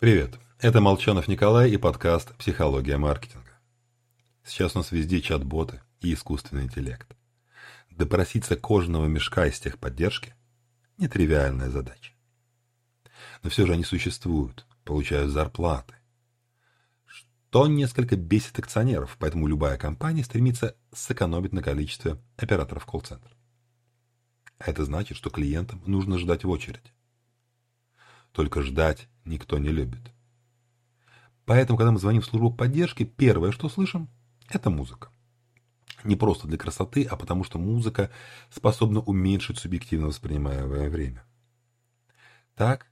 Привет, это Молчанов Николай и подкаст «Психология маркетинга». Сейчас у нас везде чат-боты и искусственный интеллект. Допроситься кожаного мешка из техподдержки – нетривиальная задача. Но все же они существуют, получают зарплаты. Что несколько бесит акционеров, поэтому любая компания стремится сэкономить на количестве операторов колл-центра. А это значит, что клиентам нужно ждать в очередь. Только ждать никто не любит. Поэтому, когда мы звоним в службу поддержки, первое, что слышим, это музыка. Не просто для красоты, а потому что музыка способна уменьшить субъективно воспринимаемое время. Так,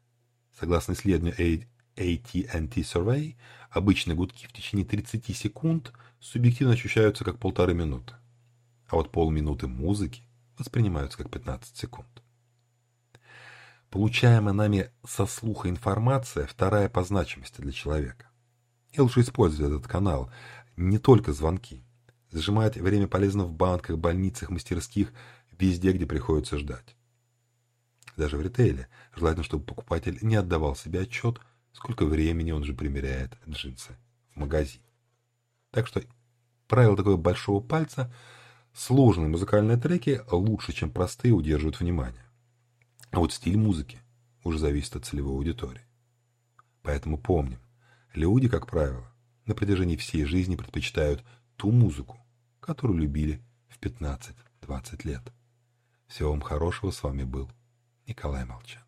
согласно исследованию AT&T Survey, обычные гудки в течение 30 секунд субъективно ощущаются как полторы минуты, а вот полминуты музыки воспринимаются как 15 секунд. Получаемая нами со слуха информация – вторая по значимости для человека. И лучше использовать этот канал, не только звонки. Сжимать время полезно в банках, больницах, мастерских, везде, где приходится ждать. Даже в ритейле желательно, чтобы покупатель не отдавал себе отчет, сколько времени он же примеряет джинсы в магазине. Так что правило такого большого пальца – сложные музыкальные треки лучше, чем простые, удерживают внимание. А вот стиль музыки уже зависит от целевой аудитории. Поэтому помним, люди, как правило, на протяжении всей жизни предпочитают ту музыку, которую любили в 15-20 лет. Всего вам хорошего, с вами был Николай Молчан.